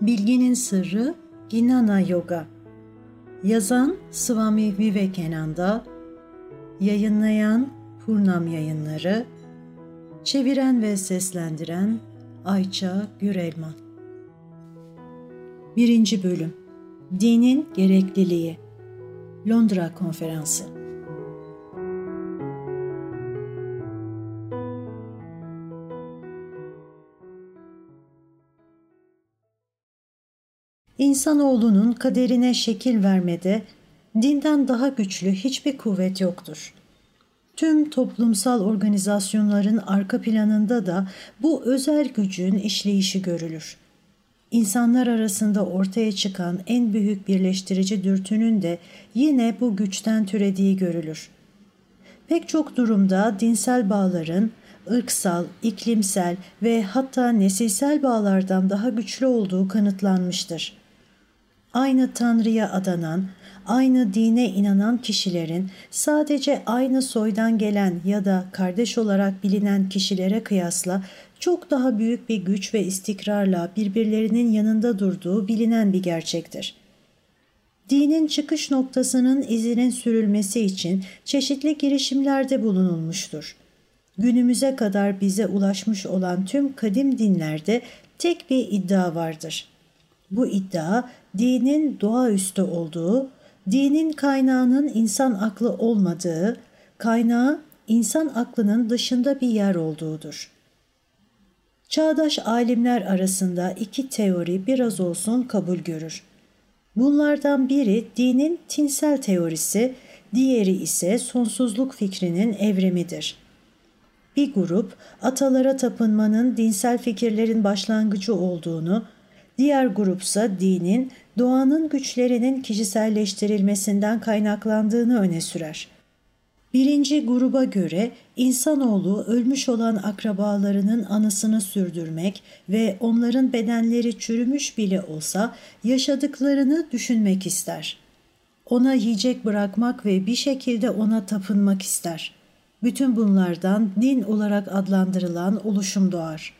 Bilginin Sırrı Ginana Yoga. Yazan Swami Vivekananda. Yayınlayan Purnam Yayınları. Çeviren ve seslendiren Ayça Gürelman. 1. Bölüm. Dinin Gerekliliği. Londra Konferansı İnsanoğlunun kaderine şekil vermede dinden daha güçlü hiçbir kuvvet yoktur. Tüm toplumsal organizasyonların arka planında da bu özel gücün işleyişi görülür. İnsanlar arasında ortaya çıkan en büyük birleştirici dürtünün de yine bu güçten türediği görülür. Pek çok durumda dinsel bağların ırksal, iklimsel ve hatta nesilsel bağlardan daha güçlü olduğu kanıtlanmıştır aynı Tanrı'ya adanan, aynı dine inanan kişilerin sadece aynı soydan gelen ya da kardeş olarak bilinen kişilere kıyasla çok daha büyük bir güç ve istikrarla birbirlerinin yanında durduğu bilinen bir gerçektir. Dinin çıkış noktasının izinin sürülmesi için çeşitli girişimlerde bulunulmuştur. Günümüze kadar bize ulaşmış olan tüm kadim dinlerde tek bir iddia vardır. Bu iddia dinin doğaüstü olduğu, dinin kaynağının insan aklı olmadığı, kaynağı insan aklının dışında bir yer olduğudur. Çağdaş alimler arasında iki teori biraz olsun kabul görür. Bunlardan biri dinin tinsel teorisi, diğeri ise sonsuzluk fikrinin evrimidir. Bir grup atalara tapınmanın dinsel fikirlerin başlangıcı olduğunu, Diğer grupsa dinin doğanın güçlerinin kişiselleştirilmesinden kaynaklandığını öne sürer. Birinci gruba göre insanoğlu ölmüş olan akrabalarının anısını sürdürmek ve onların bedenleri çürümüş bile olsa yaşadıklarını düşünmek ister. Ona yiyecek bırakmak ve bir şekilde ona tapınmak ister. Bütün bunlardan din olarak adlandırılan oluşum doğar.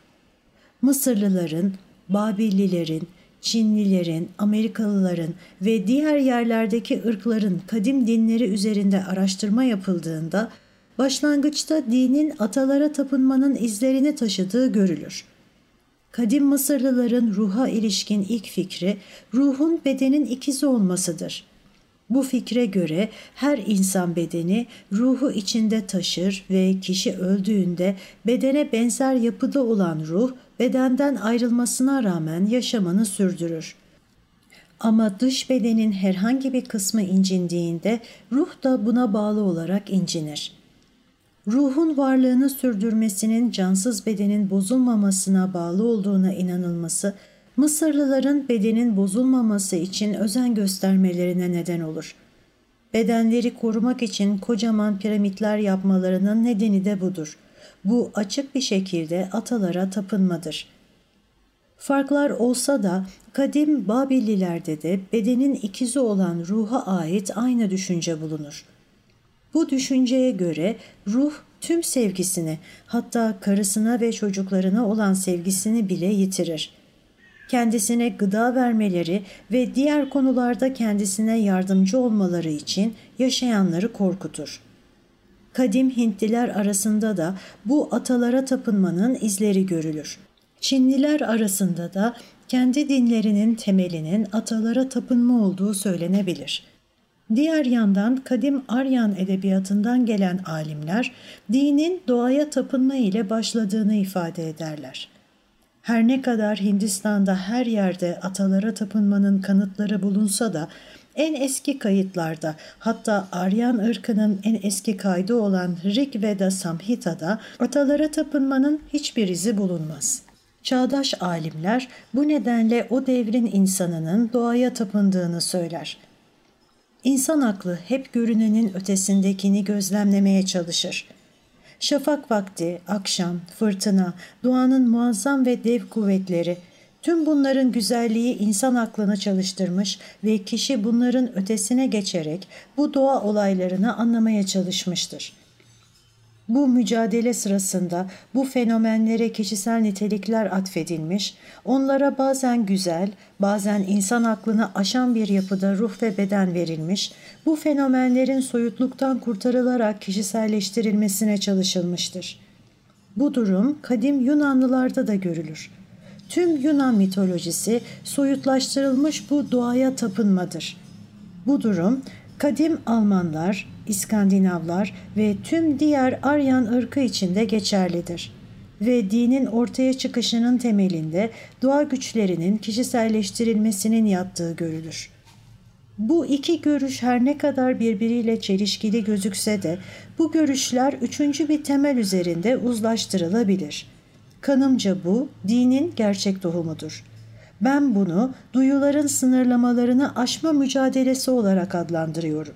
Mısırlıların, Babillilerin, Çinlilerin, Amerikalıların ve diğer yerlerdeki ırkların kadim dinleri üzerinde araştırma yapıldığında başlangıçta dinin atalara tapınmanın izlerini taşıdığı görülür. Kadim Mısırlıların ruha ilişkin ilk fikri ruhun bedenin ikizi olmasıdır. Bu fikre göre her insan bedeni ruhu içinde taşır ve kişi öldüğünde bedene benzer yapıda olan ruh bedenden ayrılmasına rağmen yaşamını sürdürür. Ama dış bedenin herhangi bir kısmı incindiğinde ruh da buna bağlı olarak incinir. Ruhun varlığını sürdürmesinin cansız bedenin bozulmamasına bağlı olduğuna inanılması, Mısırlıların bedenin bozulmaması için özen göstermelerine neden olur. Bedenleri korumak için kocaman piramitler yapmalarının nedeni de budur.'' Bu açık bir şekilde atalara tapınmadır. Farklar olsa da kadim Babillilerde de bedenin ikizi olan ruha ait aynı düşünce bulunur. Bu düşünceye göre ruh tüm sevgisini hatta karısına ve çocuklarına olan sevgisini bile yitirir. Kendisine gıda vermeleri ve diğer konularda kendisine yardımcı olmaları için yaşayanları korkutur.'' Kadim Hintliler arasında da bu atalara tapınmanın izleri görülür. Çinliler arasında da kendi dinlerinin temelinin atalara tapınma olduğu söylenebilir. Diğer yandan kadim Aryan edebiyatından gelen alimler dinin doğaya tapınma ile başladığını ifade ederler. Her ne kadar Hindistan'da her yerde atalara tapınmanın kanıtları bulunsa da en eski kayıtlarda hatta Aryan ırkının en eski kaydı olan Rig Veda Samhita'da atalara tapınmanın hiçbir izi bulunmaz. Çağdaş alimler bu nedenle o devrin insanının doğaya tapındığını söyler. İnsan aklı hep görünenin ötesindekini gözlemlemeye çalışır. Şafak vakti, akşam, fırtına, doğanın muazzam ve dev kuvvetleri – Tüm bunların güzelliği insan aklını çalıştırmış ve kişi bunların ötesine geçerek bu doğa olaylarını anlamaya çalışmıştır. Bu mücadele sırasında bu fenomenlere kişisel nitelikler atfedilmiş, onlara bazen güzel, bazen insan aklını aşan bir yapıda ruh ve beden verilmiş, bu fenomenlerin soyutluktan kurtarılarak kişiselleştirilmesine çalışılmıştır. Bu durum kadim Yunanlılarda da görülür. Tüm Yunan mitolojisi soyutlaştırılmış bu doğaya tapınmadır. Bu durum kadim Almanlar, İskandinavlar ve tüm diğer Aryan ırkı içinde geçerlidir. Ve dinin ortaya çıkışının temelinde doğa güçlerinin kişiselleştirilmesinin yattığı görülür. Bu iki görüş her ne kadar birbiriyle çelişkili gözükse de bu görüşler üçüncü bir temel üzerinde uzlaştırılabilir. Kanımca bu dinin gerçek tohumudur. Ben bunu duyuların sınırlamalarını aşma mücadelesi olarak adlandırıyorum.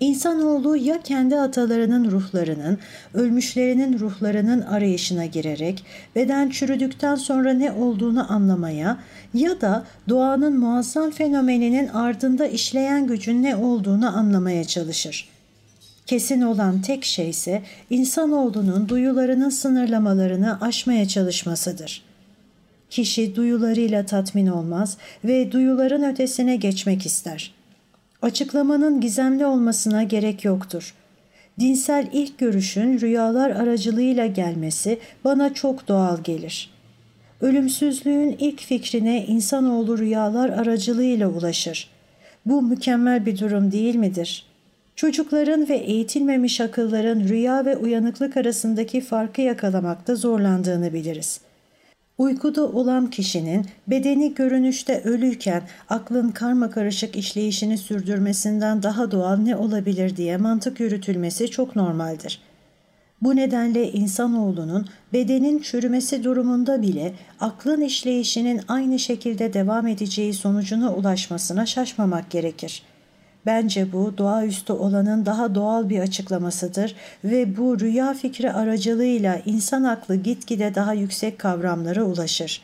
İnsanoğlu ya kendi atalarının ruhlarının, ölmüşlerinin ruhlarının arayışına girerek beden çürüdükten sonra ne olduğunu anlamaya ya da doğanın muazzam fenomeninin ardında işleyen gücün ne olduğunu anlamaya çalışır. Kesin olan tek şey ise insanoğlunun duyularının sınırlamalarını aşmaya çalışmasıdır. Kişi duyularıyla tatmin olmaz ve duyuların ötesine geçmek ister.'' Açıklamanın gizemli olmasına gerek yoktur. Dinsel ilk görüşün rüyalar aracılığıyla gelmesi bana çok doğal gelir. Ölümsüzlüğün ilk fikrine insanoğlu rüyalar aracılığıyla ulaşır. Bu mükemmel bir durum değil midir? Çocukların ve eğitilmemiş akılların rüya ve uyanıklık arasındaki farkı yakalamakta zorlandığını biliriz.'' Uykuda olan kişinin bedeni görünüşte ölüyken aklın karma karışık işleyişini sürdürmesinden daha doğal ne olabilir diye mantık yürütülmesi çok normaldir. Bu nedenle insanoğlunun bedenin çürümesi durumunda bile aklın işleyişinin aynı şekilde devam edeceği sonucuna ulaşmasına şaşmamak gerekir.'' Bence bu doğaüstü olanın daha doğal bir açıklamasıdır ve bu rüya fikri aracılığıyla insan aklı gitgide daha yüksek kavramlara ulaşır.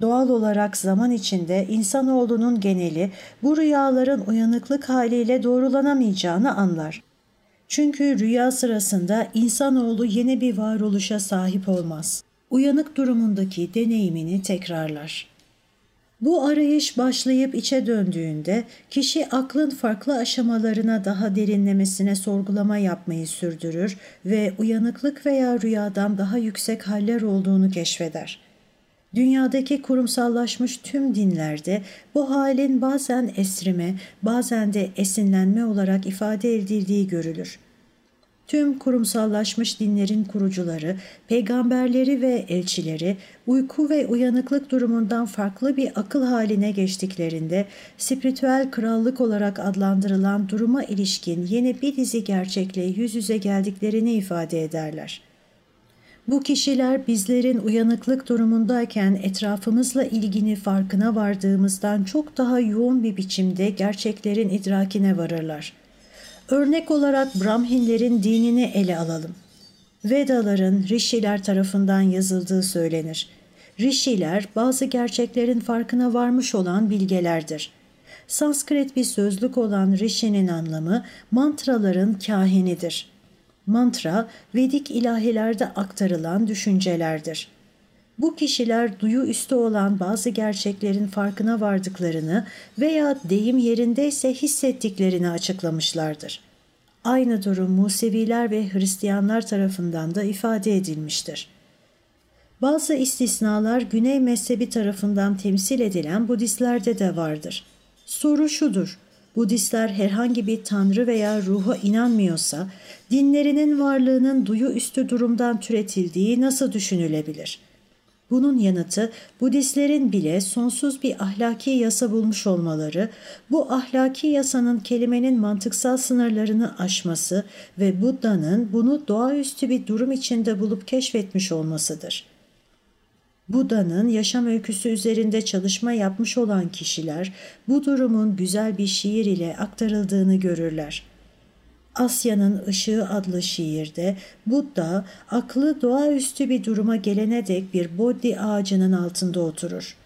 Doğal olarak zaman içinde insanoğlunun geneli bu rüyaların uyanıklık haliyle doğrulanamayacağını anlar. Çünkü rüya sırasında insanoğlu yeni bir varoluşa sahip olmaz. Uyanık durumundaki deneyimini tekrarlar. Bu arayış başlayıp içe döndüğünde kişi aklın farklı aşamalarına daha derinlemesine sorgulama yapmayı sürdürür ve uyanıklık veya rüyadan daha yüksek haller olduğunu keşfeder. Dünyadaki kurumsallaşmış tüm dinlerde bu halin bazen esrime, bazen de esinlenme olarak ifade edildiği görülür. Tüm kurumsallaşmış dinlerin kurucuları, peygamberleri ve elçileri uyku ve uyanıklık durumundan farklı bir akıl haline geçtiklerinde spiritüel krallık olarak adlandırılan duruma ilişkin yeni bir dizi gerçekle yüz yüze geldiklerini ifade ederler. Bu kişiler bizlerin uyanıklık durumundayken etrafımızla ilgini farkına vardığımızdan çok daha yoğun bir biçimde gerçeklerin idrakine varırlar.'' Örnek olarak Brahminlerin dinini ele alalım. Vedaların Rishiler tarafından yazıldığı söylenir. Rishiler bazı gerçeklerin farkına varmış olan bilgelerdir. Sanskrit bir sözlük olan Rishi'nin anlamı mantraların kahinidir. Mantra, Vedik ilahilerde aktarılan düşüncelerdir. Bu kişiler duyu üstü olan bazı gerçeklerin farkına vardıklarını veya deyim yerindeyse hissettiklerini açıklamışlardır. Aynı durum Museviler ve Hristiyanlar tarafından da ifade edilmiştir. Bazı istisnalar Güney mezhebi tarafından temsil edilen Budistlerde de vardır. Soru şudur, Budistler herhangi bir tanrı veya ruha inanmıyorsa, dinlerinin varlığının duyu üstü durumdan türetildiği nasıl düşünülebilir?'' Bunun yanıtı Budistlerin bile sonsuz bir ahlaki yasa bulmuş olmaları, bu ahlaki yasanın kelimenin mantıksal sınırlarını aşması ve Buddha'nın bunu doğaüstü bir durum içinde bulup keşfetmiş olmasıdır. Buddha'nın yaşam öyküsü üzerinde çalışma yapmış olan kişiler bu durumun güzel bir şiir ile aktarıldığını görürler.'' Asya'nın Işığı adlı şiirde Buddha aklı doğaüstü bir duruma gelene dek bir bodhi ağacının altında oturur.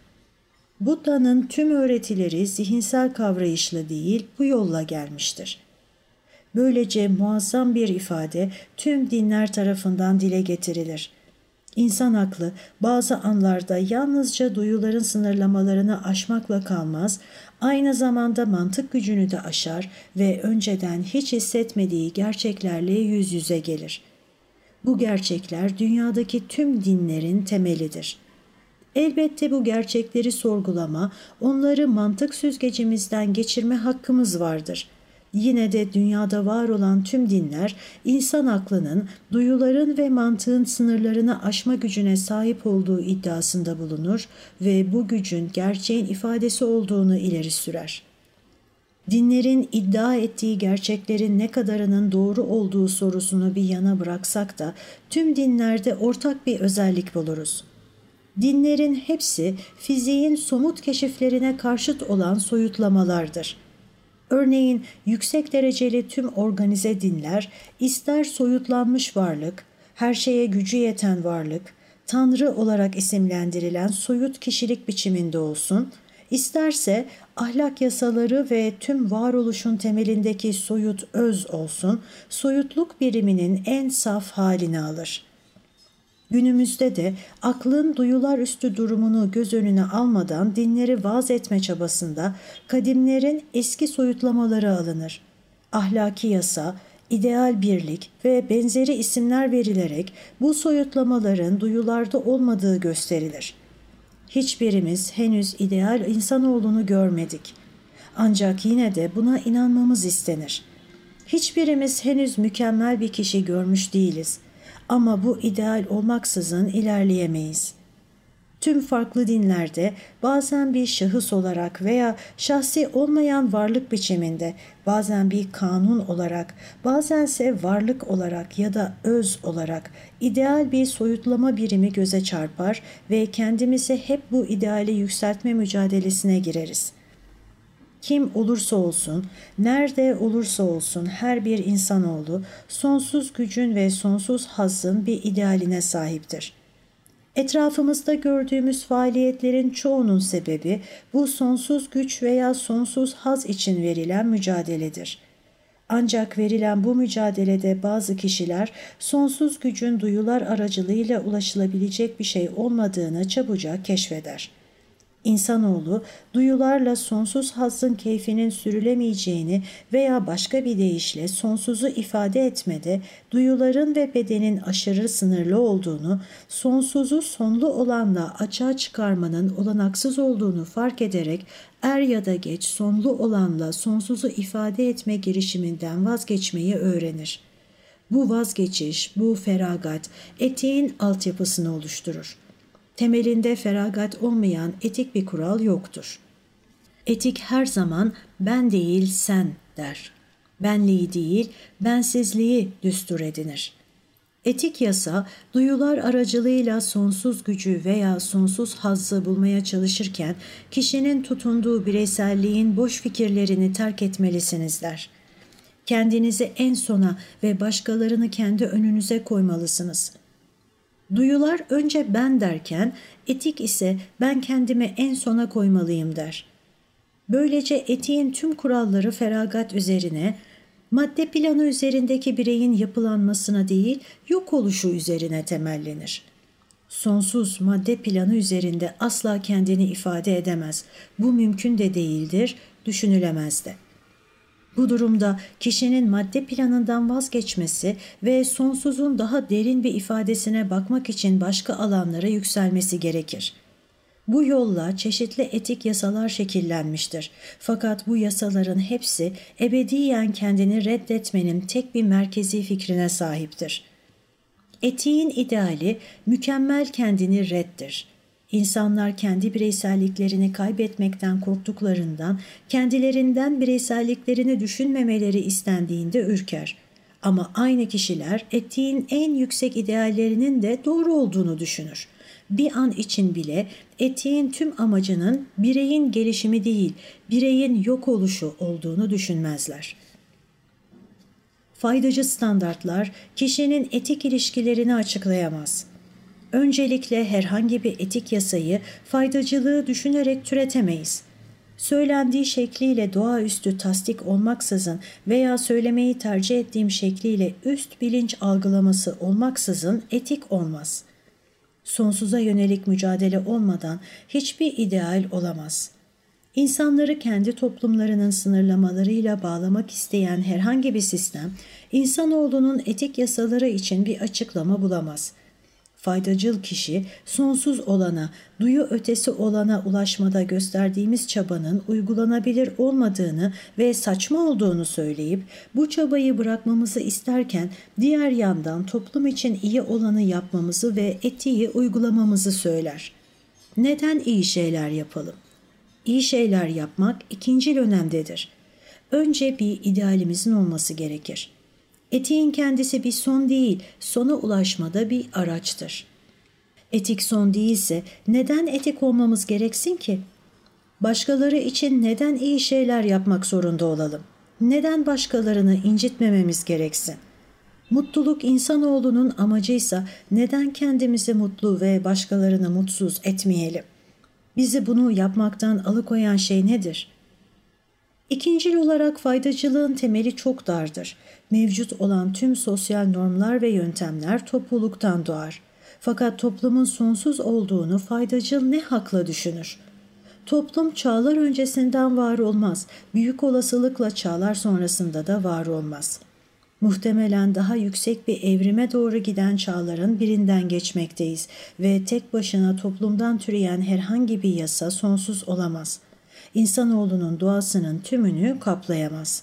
Buddha'nın tüm öğretileri zihinsel kavrayışla değil bu yolla gelmiştir. Böylece muazzam bir ifade tüm dinler tarafından dile getirilir. İnsan aklı bazı anlarda yalnızca duyuların sınırlamalarını aşmakla kalmaz, aynı zamanda mantık gücünü de aşar ve önceden hiç hissetmediği gerçeklerle yüz yüze gelir. Bu gerçekler dünyadaki tüm dinlerin temelidir. Elbette bu gerçekleri sorgulama, onları mantık süzgecimizden geçirme hakkımız vardır.'' Yine de dünyada var olan tüm dinler insan aklının, duyuların ve mantığın sınırlarını aşma gücüne sahip olduğu iddiasında bulunur ve bu gücün gerçeğin ifadesi olduğunu ileri sürer. Dinlerin iddia ettiği gerçeklerin ne kadarının doğru olduğu sorusunu bir yana bıraksak da tüm dinlerde ortak bir özellik buluruz. Dinlerin hepsi fiziğin somut keşiflerine karşıt olan soyutlamalardır.'' Örneğin yüksek dereceli tüm organize dinler ister soyutlanmış varlık, her şeye gücü yeten varlık, tanrı olarak isimlendirilen soyut kişilik biçiminde olsun, isterse ahlak yasaları ve tüm varoluşun temelindeki soyut öz olsun, soyutluk biriminin en saf halini alır.'' Günümüzde de aklın duyular üstü durumunu göz önüne almadan dinleri vaz etme çabasında kadimlerin eski soyutlamaları alınır. Ahlaki yasa, ideal birlik ve benzeri isimler verilerek bu soyutlamaların duyularda olmadığı gösterilir. Hiçbirimiz henüz ideal insanoğlunu görmedik. Ancak yine de buna inanmamız istenir. Hiçbirimiz henüz mükemmel bir kişi görmüş değiliz.'' Ama bu ideal olmaksızın ilerleyemeyiz. Tüm farklı dinlerde bazen bir şahıs olarak veya şahsi olmayan varlık biçiminde, bazen bir kanun olarak, bazense varlık olarak ya da öz olarak ideal bir soyutlama birimi göze çarpar ve kendimizi hep bu ideali yükseltme mücadelesine gireriz. Kim olursa olsun, nerede olursa olsun her bir insanoğlu sonsuz gücün ve sonsuz hazzın bir idealine sahiptir. Etrafımızda gördüğümüz faaliyetlerin çoğunun sebebi bu sonsuz güç veya sonsuz haz için verilen mücadeledir. Ancak verilen bu mücadelede bazı kişiler sonsuz gücün duyular aracılığıyla ulaşılabilecek bir şey olmadığını çabucak keşfeder.'' İnsanoğlu duyularla sonsuz hazzın keyfinin sürülemeyeceğini veya başka bir deyişle sonsuzu ifade etmede duyuların ve bedenin aşırı sınırlı olduğunu, sonsuzu sonlu olanla açığa çıkarmanın olanaksız olduğunu fark ederek er ya da geç sonlu olanla sonsuzu ifade etme girişiminden vazgeçmeyi öğrenir. Bu vazgeçiş, bu feragat etiğin altyapısını oluşturur temelinde feragat olmayan etik bir kural yoktur. Etik her zaman ben değil sen der. Benliği değil, bensizliği düstur edinir. Etik yasa, duyular aracılığıyla sonsuz gücü veya sonsuz hazzı bulmaya çalışırken kişinin tutunduğu bireyselliğin boş fikirlerini terk etmelisiniz der. Kendinizi en sona ve başkalarını kendi önünüze koymalısınız.'' Duyular önce ben derken etik ise ben kendimi en sona koymalıyım der. Böylece etiğin tüm kuralları feragat üzerine, madde planı üzerindeki bireyin yapılanmasına değil yok oluşu üzerine temellenir. Sonsuz madde planı üzerinde asla kendini ifade edemez. Bu mümkün de değildir, düşünülemez de.'' Bu durumda kişinin madde planından vazgeçmesi ve sonsuzun daha derin bir ifadesine bakmak için başka alanlara yükselmesi gerekir. Bu yolla çeşitli etik yasalar şekillenmiştir. Fakat bu yasaların hepsi ebediyen kendini reddetmenin tek bir merkezi fikrine sahiptir. Etiğin ideali mükemmel kendini reddir. İnsanlar kendi bireyselliklerini kaybetmekten korktuklarından kendilerinden bireyselliklerini düşünmemeleri istendiğinde ürker. Ama aynı kişiler etiğin en yüksek ideallerinin de doğru olduğunu düşünür. Bir an için bile etiğin tüm amacının bireyin gelişimi değil, bireyin yok oluşu olduğunu düşünmezler.'' Faydacı standartlar kişinin etik ilişkilerini açıklayamaz. Öncelikle herhangi bir etik yasayı faydacılığı düşünerek türetemeyiz. söylendiği şekliyle doğaüstü tasdik olmaksızın veya söylemeyi tercih ettiğim şekliyle üst bilinç algılaması olmaksızın etik olmaz. Sonsuza yönelik mücadele olmadan hiçbir ideal olamaz. İnsanları kendi toplumlarının sınırlamalarıyla bağlamak isteyen herhangi bir sistem, insanoğlunun etik yasaları için bir açıklama bulamaz.'' Faydacıl kişi sonsuz olana, duyu ötesi olana ulaşmada gösterdiğimiz çabanın uygulanabilir olmadığını ve saçma olduğunu söyleyip bu çabayı bırakmamızı isterken diğer yandan toplum için iyi olanı yapmamızı ve etiği uygulamamızı söyler. Neden iyi şeyler yapalım? İyi şeyler yapmak ikinci önemdedir. Önce bir idealimizin olması gerekir.'' Etiğin kendisi bir son değil, sona ulaşmada bir araçtır. Etik son değilse neden etik olmamız gereksin ki? Başkaları için neden iyi şeyler yapmak zorunda olalım? Neden başkalarını incitmememiz gereksin? Mutluluk insanoğlunun amacıysa neden kendimizi mutlu ve başkalarını mutsuz etmeyelim? Bizi bunu yapmaktan alıkoyan şey nedir?'' İkincil olarak faydacılığın temeli çok dardır. Mevcut olan tüm sosyal normlar ve yöntemler topluluktan doğar. Fakat toplumun sonsuz olduğunu faydacıl ne hakla düşünür? Toplum çağlar öncesinden var olmaz, büyük olasılıkla çağlar sonrasında da var olmaz. Muhtemelen daha yüksek bir evrime doğru giden çağların birinden geçmekteyiz ve tek başına toplumdan türeyen herhangi bir yasa sonsuz olamaz.'' İnsanoğlunun doğasının tümünü kaplayamaz.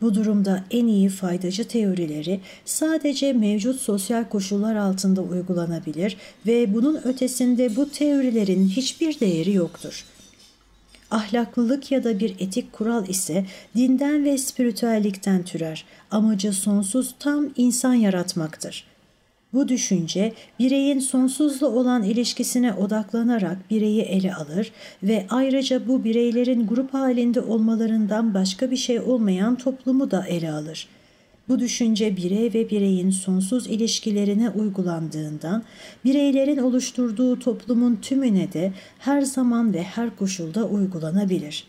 Bu durumda en iyi faydacı teorileri sadece mevcut sosyal koşullar altında uygulanabilir ve bunun ötesinde bu teorilerin hiçbir değeri yoktur. Ahlaklılık ya da bir etik kural ise dinden ve spiritüellikten türer. Amacı sonsuz tam insan yaratmaktır.'' Bu düşünce bireyin sonsuzla olan ilişkisine odaklanarak bireyi ele alır ve ayrıca bu bireylerin grup halinde olmalarından başka bir şey olmayan toplumu da ele alır. Bu düşünce birey ve bireyin sonsuz ilişkilerine uygulandığından bireylerin oluşturduğu toplumun tümüne de her zaman ve her koşulda uygulanabilir.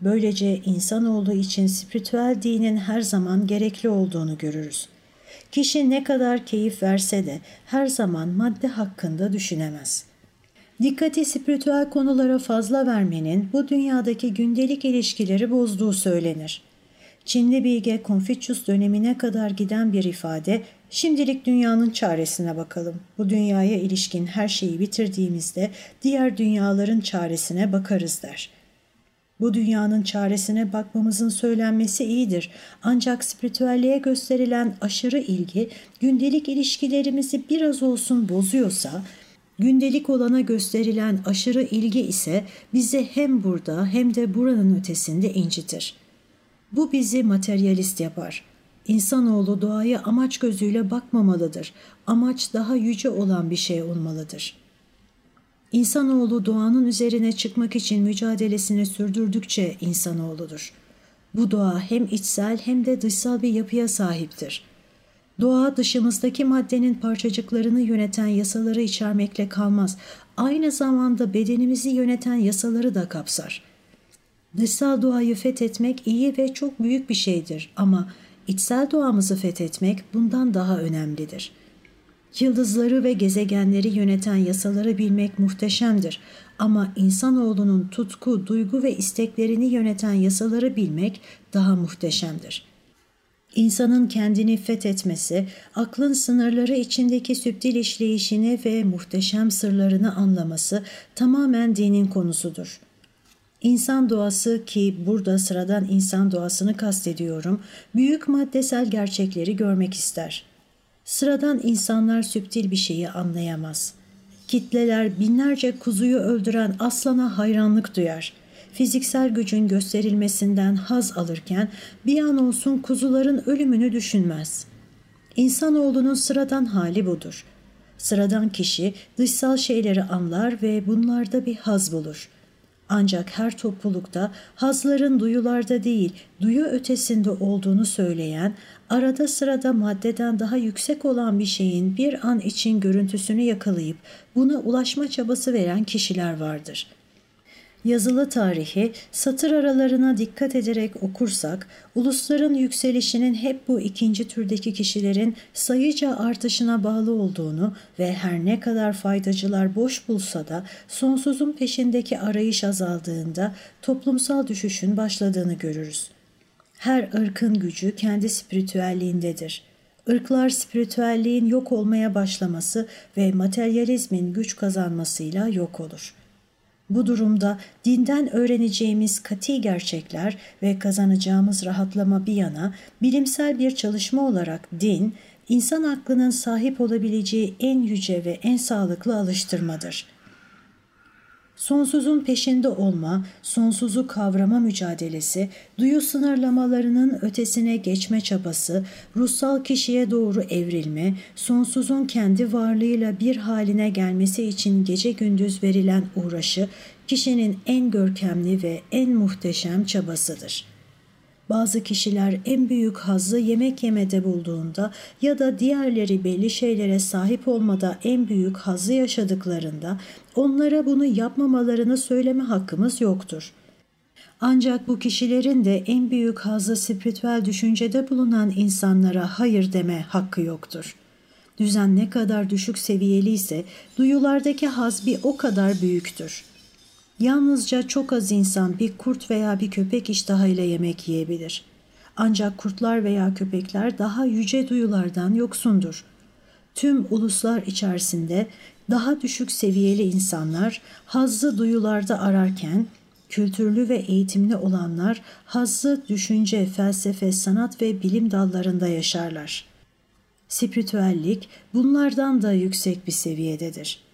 Böylece insanoğlu için spiritüel dinin her zaman gerekli olduğunu görürüz.'' Kişi ne kadar keyif verse de her zaman madde hakkında düşünemez. Dikkati spiritüel konulara fazla vermenin bu dünyadaki gündelik ilişkileri bozduğu söylenir. Çinli bilge Confucius dönemine kadar giden bir ifade, şimdilik dünyanın çaresine bakalım. Bu dünyaya ilişkin her şeyi bitirdiğimizde diğer dünyaların çaresine bakarız der.'' Bu dünyanın çaresine bakmamızın söylenmesi iyidir. Ancak spiritüelliğe gösterilen aşırı ilgi gündelik ilişkilerimizi biraz olsun bozuyorsa, gündelik olana gösterilen aşırı ilgi ise bizi hem burada hem de buranın ötesinde incitir. Bu bizi materyalist yapar. İnsanoğlu doğaya amaç gözüyle bakmamalıdır. Amaç daha yüce olan bir şey olmalıdır.'' İnsanoğlu doğanın üzerine çıkmak için mücadelesini sürdürdükçe insanoğludur. Bu doğa hem içsel hem de dışsal bir yapıya sahiptir. Doğa dışımızdaki maddenin parçacıklarını yöneten yasaları içermekle kalmaz. Aynı zamanda bedenimizi yöneten yasaları da kapsar. Dışsal doğayı fethetmek iyi ve çok büyük bir şeydir ama içsel doğamızı fethetmek bundan daha önemlidir.'' Yıldızları ve gezegenleri yöneten yasaları bilmek muhteşemdir ama insanoğlunun tutku, duygu ve isteklerini yöneten yasaları bilmek daha muhteşemdir. İnsanın kendini fethetmesi, aklın sınırları içindeki süptil işleyişini ve muhteşem sırlarını anlaması tamamen dinin konusudur. İnsan doğası ki burada sıradan insan doğasını kastediyorum, büyük maddesel gerçekleri görmek ister.'' Sıradan insanlar süptil bir şeyi anlayamaz. Kitleler binlerce kuzuyu öldüren aslana hayranlık duyar. Fiziksel gücün gösterilmesinden haz alırken bir an olsun kuzuların ölümünü düşünmez. İnsanoğlunun sıradan hali budur. Sıradan kişi dışsal şeyleri anlar ve bunlarda bir haz bulur.'' Ancak her toplulukta hazların duyularda değil, duyu ötesinde olduğunu söyleyen, arada sırada maddeden daha yüksek olan bir şeyin bir an için görüntüsünü yakalayıp buna ulaşma çabası veren kişiler vardır. Yazılı tarihi satır aralarına dikkat ederek okursak, ulusların yükselişinin hep bu ikinci türdeki kişilerin sayıca artışına bağlı olduğunu ve her ne kadar faydacılar boş bulsa da sonsuzun peşindeki arayış azaldığında toplumsal düşüşün başladığını görürüz. Her ırkın gücü kendi spiritüelliğindedir. Irklar spiritüelliğin yok olmaya başlaması ve materyalizmin güç kazanmasıyla yok olur.'' Bu durumda dinden öğreneceğimiz kati gerçekler ve kazanacağımız rahatlama bir yana bilimsel bir çalışma olarak din, insan aklının sahip olabileceği en yüce ve en sağlıklı alıştırmadır.'' Sonsuzun peşinde olma, sonsuzu kavrama mücadelesi, duyu sınırlamalarının ötesine geçme çabası, ruhsal kişiye doğru evrilme, sonsuzun kendi varlığıyla bir haline gelmesi için gece gündüz verilen uğraşı, kişinin en görkemli ve en muhteşem çabasıdır.'' Bazı kişiler en büyük hazzı yemek yemede bulduğunda ya da diğerleri belli şeylere sahip olmada en büyük hazzı yaşadıklarında onlara bunu yapmamalarını söyleme hakkımız yoktur. Ancak bu kişilerin de en büyük hazzı spiritüel düşüncede bulunan insanlara hayır deme hakkı yoktur. Düzen ne kadar düşük seviyeli ise duyulardaki haz bir o kadar büyüktür.'' Yalnızca çok az insan bir kurt veya bir köpek iştahıyla yemek yiyebilir. Ancak kurtlar veya köpekler daha yüce duyulardan yoksundur. Tüm uluslar içerisinde daha düşük seviyeli insanlar hazzı duyularda ararken, kültürlü ve eğitimli olanlar hazzı düşünce, felsefe, sanat ve bilim dallarında yaşarlar. Spiritüellik bunlardan da yüksek bir seviyededir.''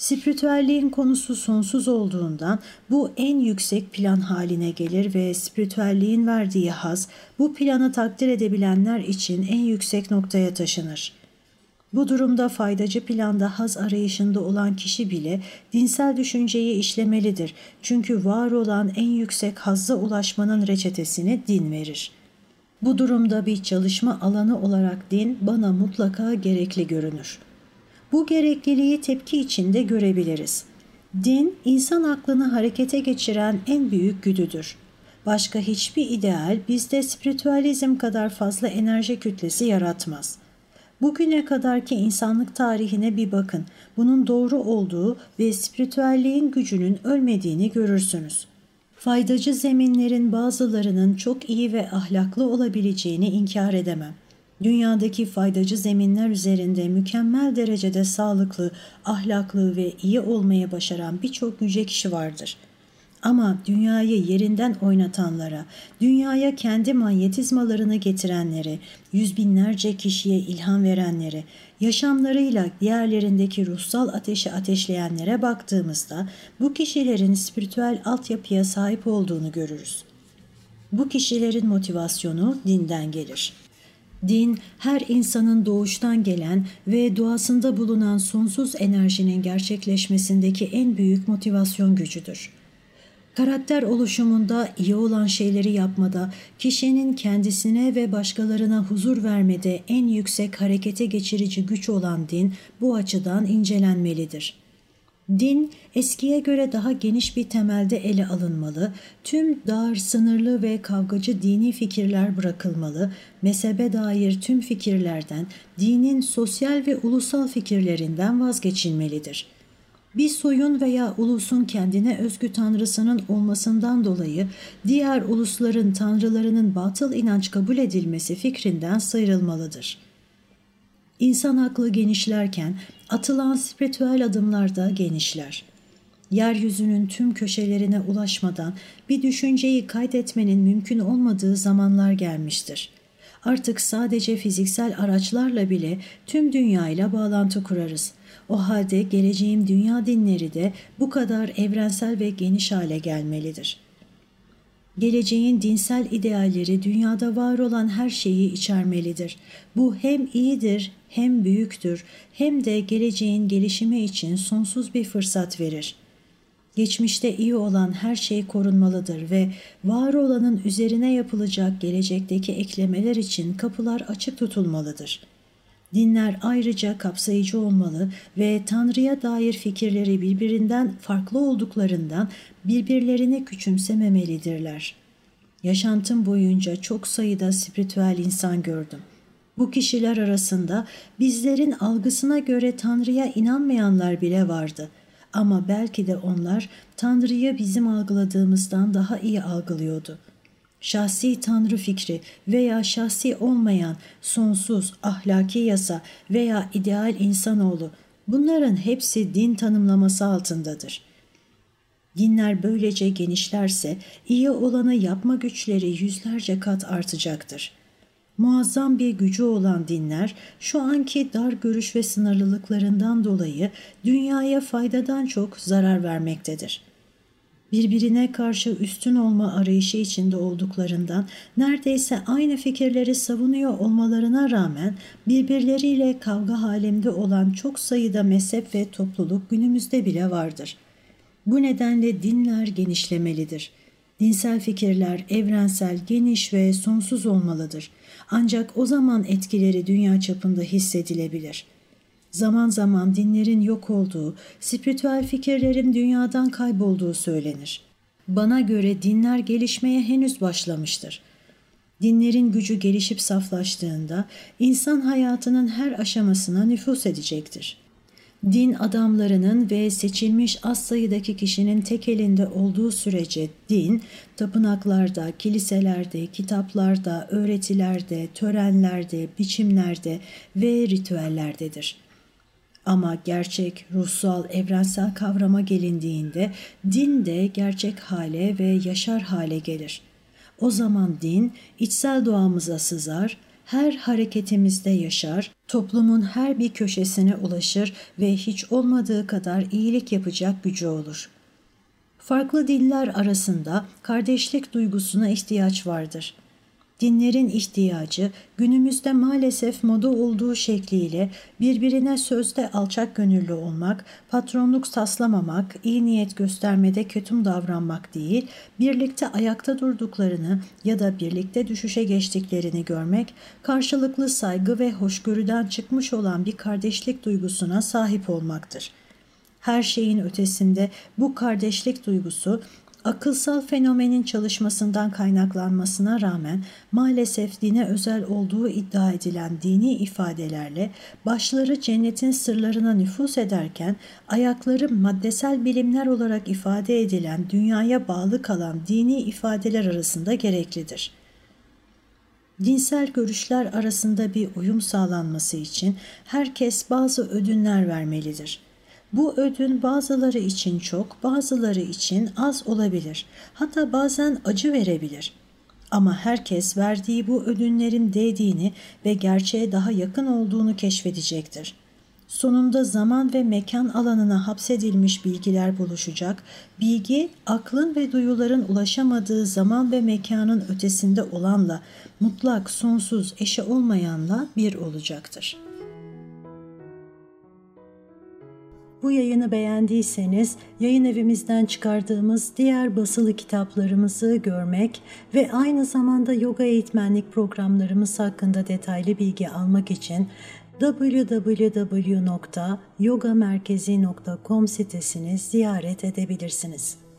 Spiritüelliğin konusu sonsuz olduğundan bu en yüksek plan haline gelir ve spiritüelliğin verdiği haz bu planı takdir edebilenler için en yüksek noktaya taşınır. Bu durumda faydacı planda haz arayışında olan kişi bile dinsel düşünceyi işlemelidir. Çünkü var olan en yüksek hazza ulaşmanın reçetesini din verir. Bu durumda bir çalışma alanı olarak din bana mutlaka gerekli görünür.'' Bu gerekliliği tepki içinde görebiliriz. Din, insan aklını harekete geçiren en büyük güdüdür. Başka hiçbir ideal bizde spiritüalizm kadar fazla enerji kütlesi yaratmaz. Bugüne kadarki insanlık tarihine bir bakın. Bunun doğru olduğu ve spiritüelliğin gücünün ölmediğini görürsünüz. Faydacı zeminlerin bazılarının çok iyi ve ahlaklı olabileceğini inkar edemem. Dünyadaki faydacı zeminler üzerinde mükemmel derecede sağlıklı, ahlaklı ve iyi olmaya başaran birçok yüce kişi vardır. Ama dünyayı yerinden oynatanlara, dünyaya kendi manyetizmalarını getirenlere, yüz binlerce kişiye ilham verenlere, yaşamlarıyla diğerlerindeki ruhsal ateşi ateşleyenlere baktığımızda bu kişilerin spiritüel altyapıya sahip olduğunu görürüz. Bu kişilerin motivasyonu dinden gelir. Din, her insanın doğuştan gelen ve doğasında bulunan sonsuz enerjinin gerçekleşmesindeki en büyük motivasyon gücüdür. Karakter oluşumunda iyi olan şeyleri yapmada, kişinin kendisine ve başkalarına huzur vermede en yüksek harekete geçirici güç olan din bu açıdan incelenmelidir.'' Din eskiye göre daha geniş bir temelde ele alınmalı, tüm dar, sınırlı ve kavgacı dini fikirler bırakılmalı, mezhebe dair tüm fikirlerden, dinin sosyal ve ulusal fikirlerinden vazgeçilmelidir. Bir soyun veya ulusun kendine özgü tanrısının olmasından dolayı diğer ulusların tanrılarının batıl inanç kabul edilmesi fikrinden sıyrılmalıdır.'' İnsan aklı genişlerken atılan spiritüel adımlar da genişler. Yeryüzünün tüm köşelerine ulaşmadan bir düşünceyi kaydetmenin mümkün olmadığı zamanlar gelmiştir. Artık sadece fiziksel araçlarla bile tüm dünyayla bağlantı kurarız. O halde geleceğin dünya dinleri de bu kadar evrensel ve geniş hale gelmelidir.'' Geleceğin dinsel idealleri dünyada var olan her şeyi içermelidir. Bu hem iyidir, hem büyüktür, hem de geleceğin gelişimi için sonsuz bir fırsat verir. Geçmişte iyi olan her şey korunmalıdır ve var olanın üzerine yapılacak gelecekteki eklemeler için kapılar açık tutulmalıdır. Dinler ayrıca kapsayıcı olmalı ve Tanrı'ya dair fikirleri birbirinden farklı olduklarından birbirlerini küçümsememelidirler. Yaşantım boyunca çok sayıda spiritüel insan gördüm. Bu kişiler arasında bizlerin algısına göre Tanrı'ya inanmayanlar bile vardı. Ama belki de onlar Tanrı'yı bizim algıladığımızdan daha iyi algılıyordu. Şahsi Tanrı fikri veya şahsi olmayan sonsuz ahlaki yasa veya ideal insanoğlu bunların hepsi din tanımlaması altındadır.'' Dinler böylece genişlerse iyi olanı yapma güçleri yüzlerce kat artacaktır. Muazzam bir gücü olan dinler şu anki dar görüş ve sınırlılıklarından dolayı dünyaya faydadan çok zarar vermektedir. Birbirine karşı üstün olma arayışı içinde olduklarından neredeyse aynı fikirleri savunuyor olmalarına rağmen birbirleriyle kavga halinde olan çok sayıda mezhep ve topluluk günümüzde bile vardır.'' Bu nedenle dinler genişlemelidir. Dinsel fikirler evrensel, geniş ve sonsuz olmalıdır. Ancak o zaman etkileri dünya çapında hissedilebilir. Zaman zaman dinlerin yok olduğu, spiritüel fikirlerin dünyadan kaybolduğu söylenir. Bana göre dinler gelişmeye henüz başlamıştır. Dinlerin gücü gelişip saflaştığında insan hayatının her aşamasına nüfus edecektir din adamlarının ve seçilmiş az sayıdaki kişinin tek elinde olduğu sürece din, tapınaklarda, kiliselerde, kitaplarda, öğretilerde, törenlerde, biçimlerde ve ritüellerdedir. Ama gerçek, ruhsal, evrensel kavrama gelindiğinde din de gerçek hale ve yaşar hale gelir. O zaman din içsel doğamıza sızar, her hareketimizde yaşar, toplumun her bir köşesine ulaşır ve hiç olmadığı kadar iyilik yapacak gücü olur. Farklı diller arasında kardeşlik duygusuna ihtiyaç vardır. Dinlerin ihtiyacı günümüzde maalesef moda olduğu şekliyle birbirine sözde alçak gönüllü olmak, patronluk taslamamak, iyi niyet göstermede kötüm davranmak değil, birlikte ayakta durduklarını ya da birlikte düşüşe geçtiklerini görmek, karşılıklı saygı ve hoşgörüden çıkmış olan bir kardeşlik duygusuna sahip olmaktır. Her şeyin ötesinde bu kardeşlik duygusu akılsal fenomenin çalışmasından kaynaklanmasına rağmen maalesef dine özel olduğu iddia edilen dini ifadelerle başları cennetin sırlarına nüfus ederken ayakları maddesel bilimler olarak ifade edilen dünyaya bağlı kalan dini ifadeler arasında gereklidir. Dinsel görüşler arasında bir uyum sağlanması için herkes bazı ödünler vermelidir.'' Bu ödün bazıları için çok, bazıları için az olabilir. Hatta bazen acı verebilir. Ama herkes verdiği bu ödünlerin değdiğini ve gerçeğe daha yakın olduğunu keşfedecektir. Sonunda zaman ve mekan alanına hapsedilmiş bilgiler buluşacak, bilgi aklın ve duyuların ulaşamadığı zaman ve mekanın ötesinde olanla, mutlak, sonsuz, eşi olmayanla bir olacaktır.'' Bu yayını beğendiyseniz yayın evimizden çıkardığımız diğer basılı kitaplarımızı görmek ve aynı zamanda yoga eğitmenlik programlarımız hakkında detaylı bilgi almak için www.yogamerkezi.com sitesini ziyaret edebilirsiniz.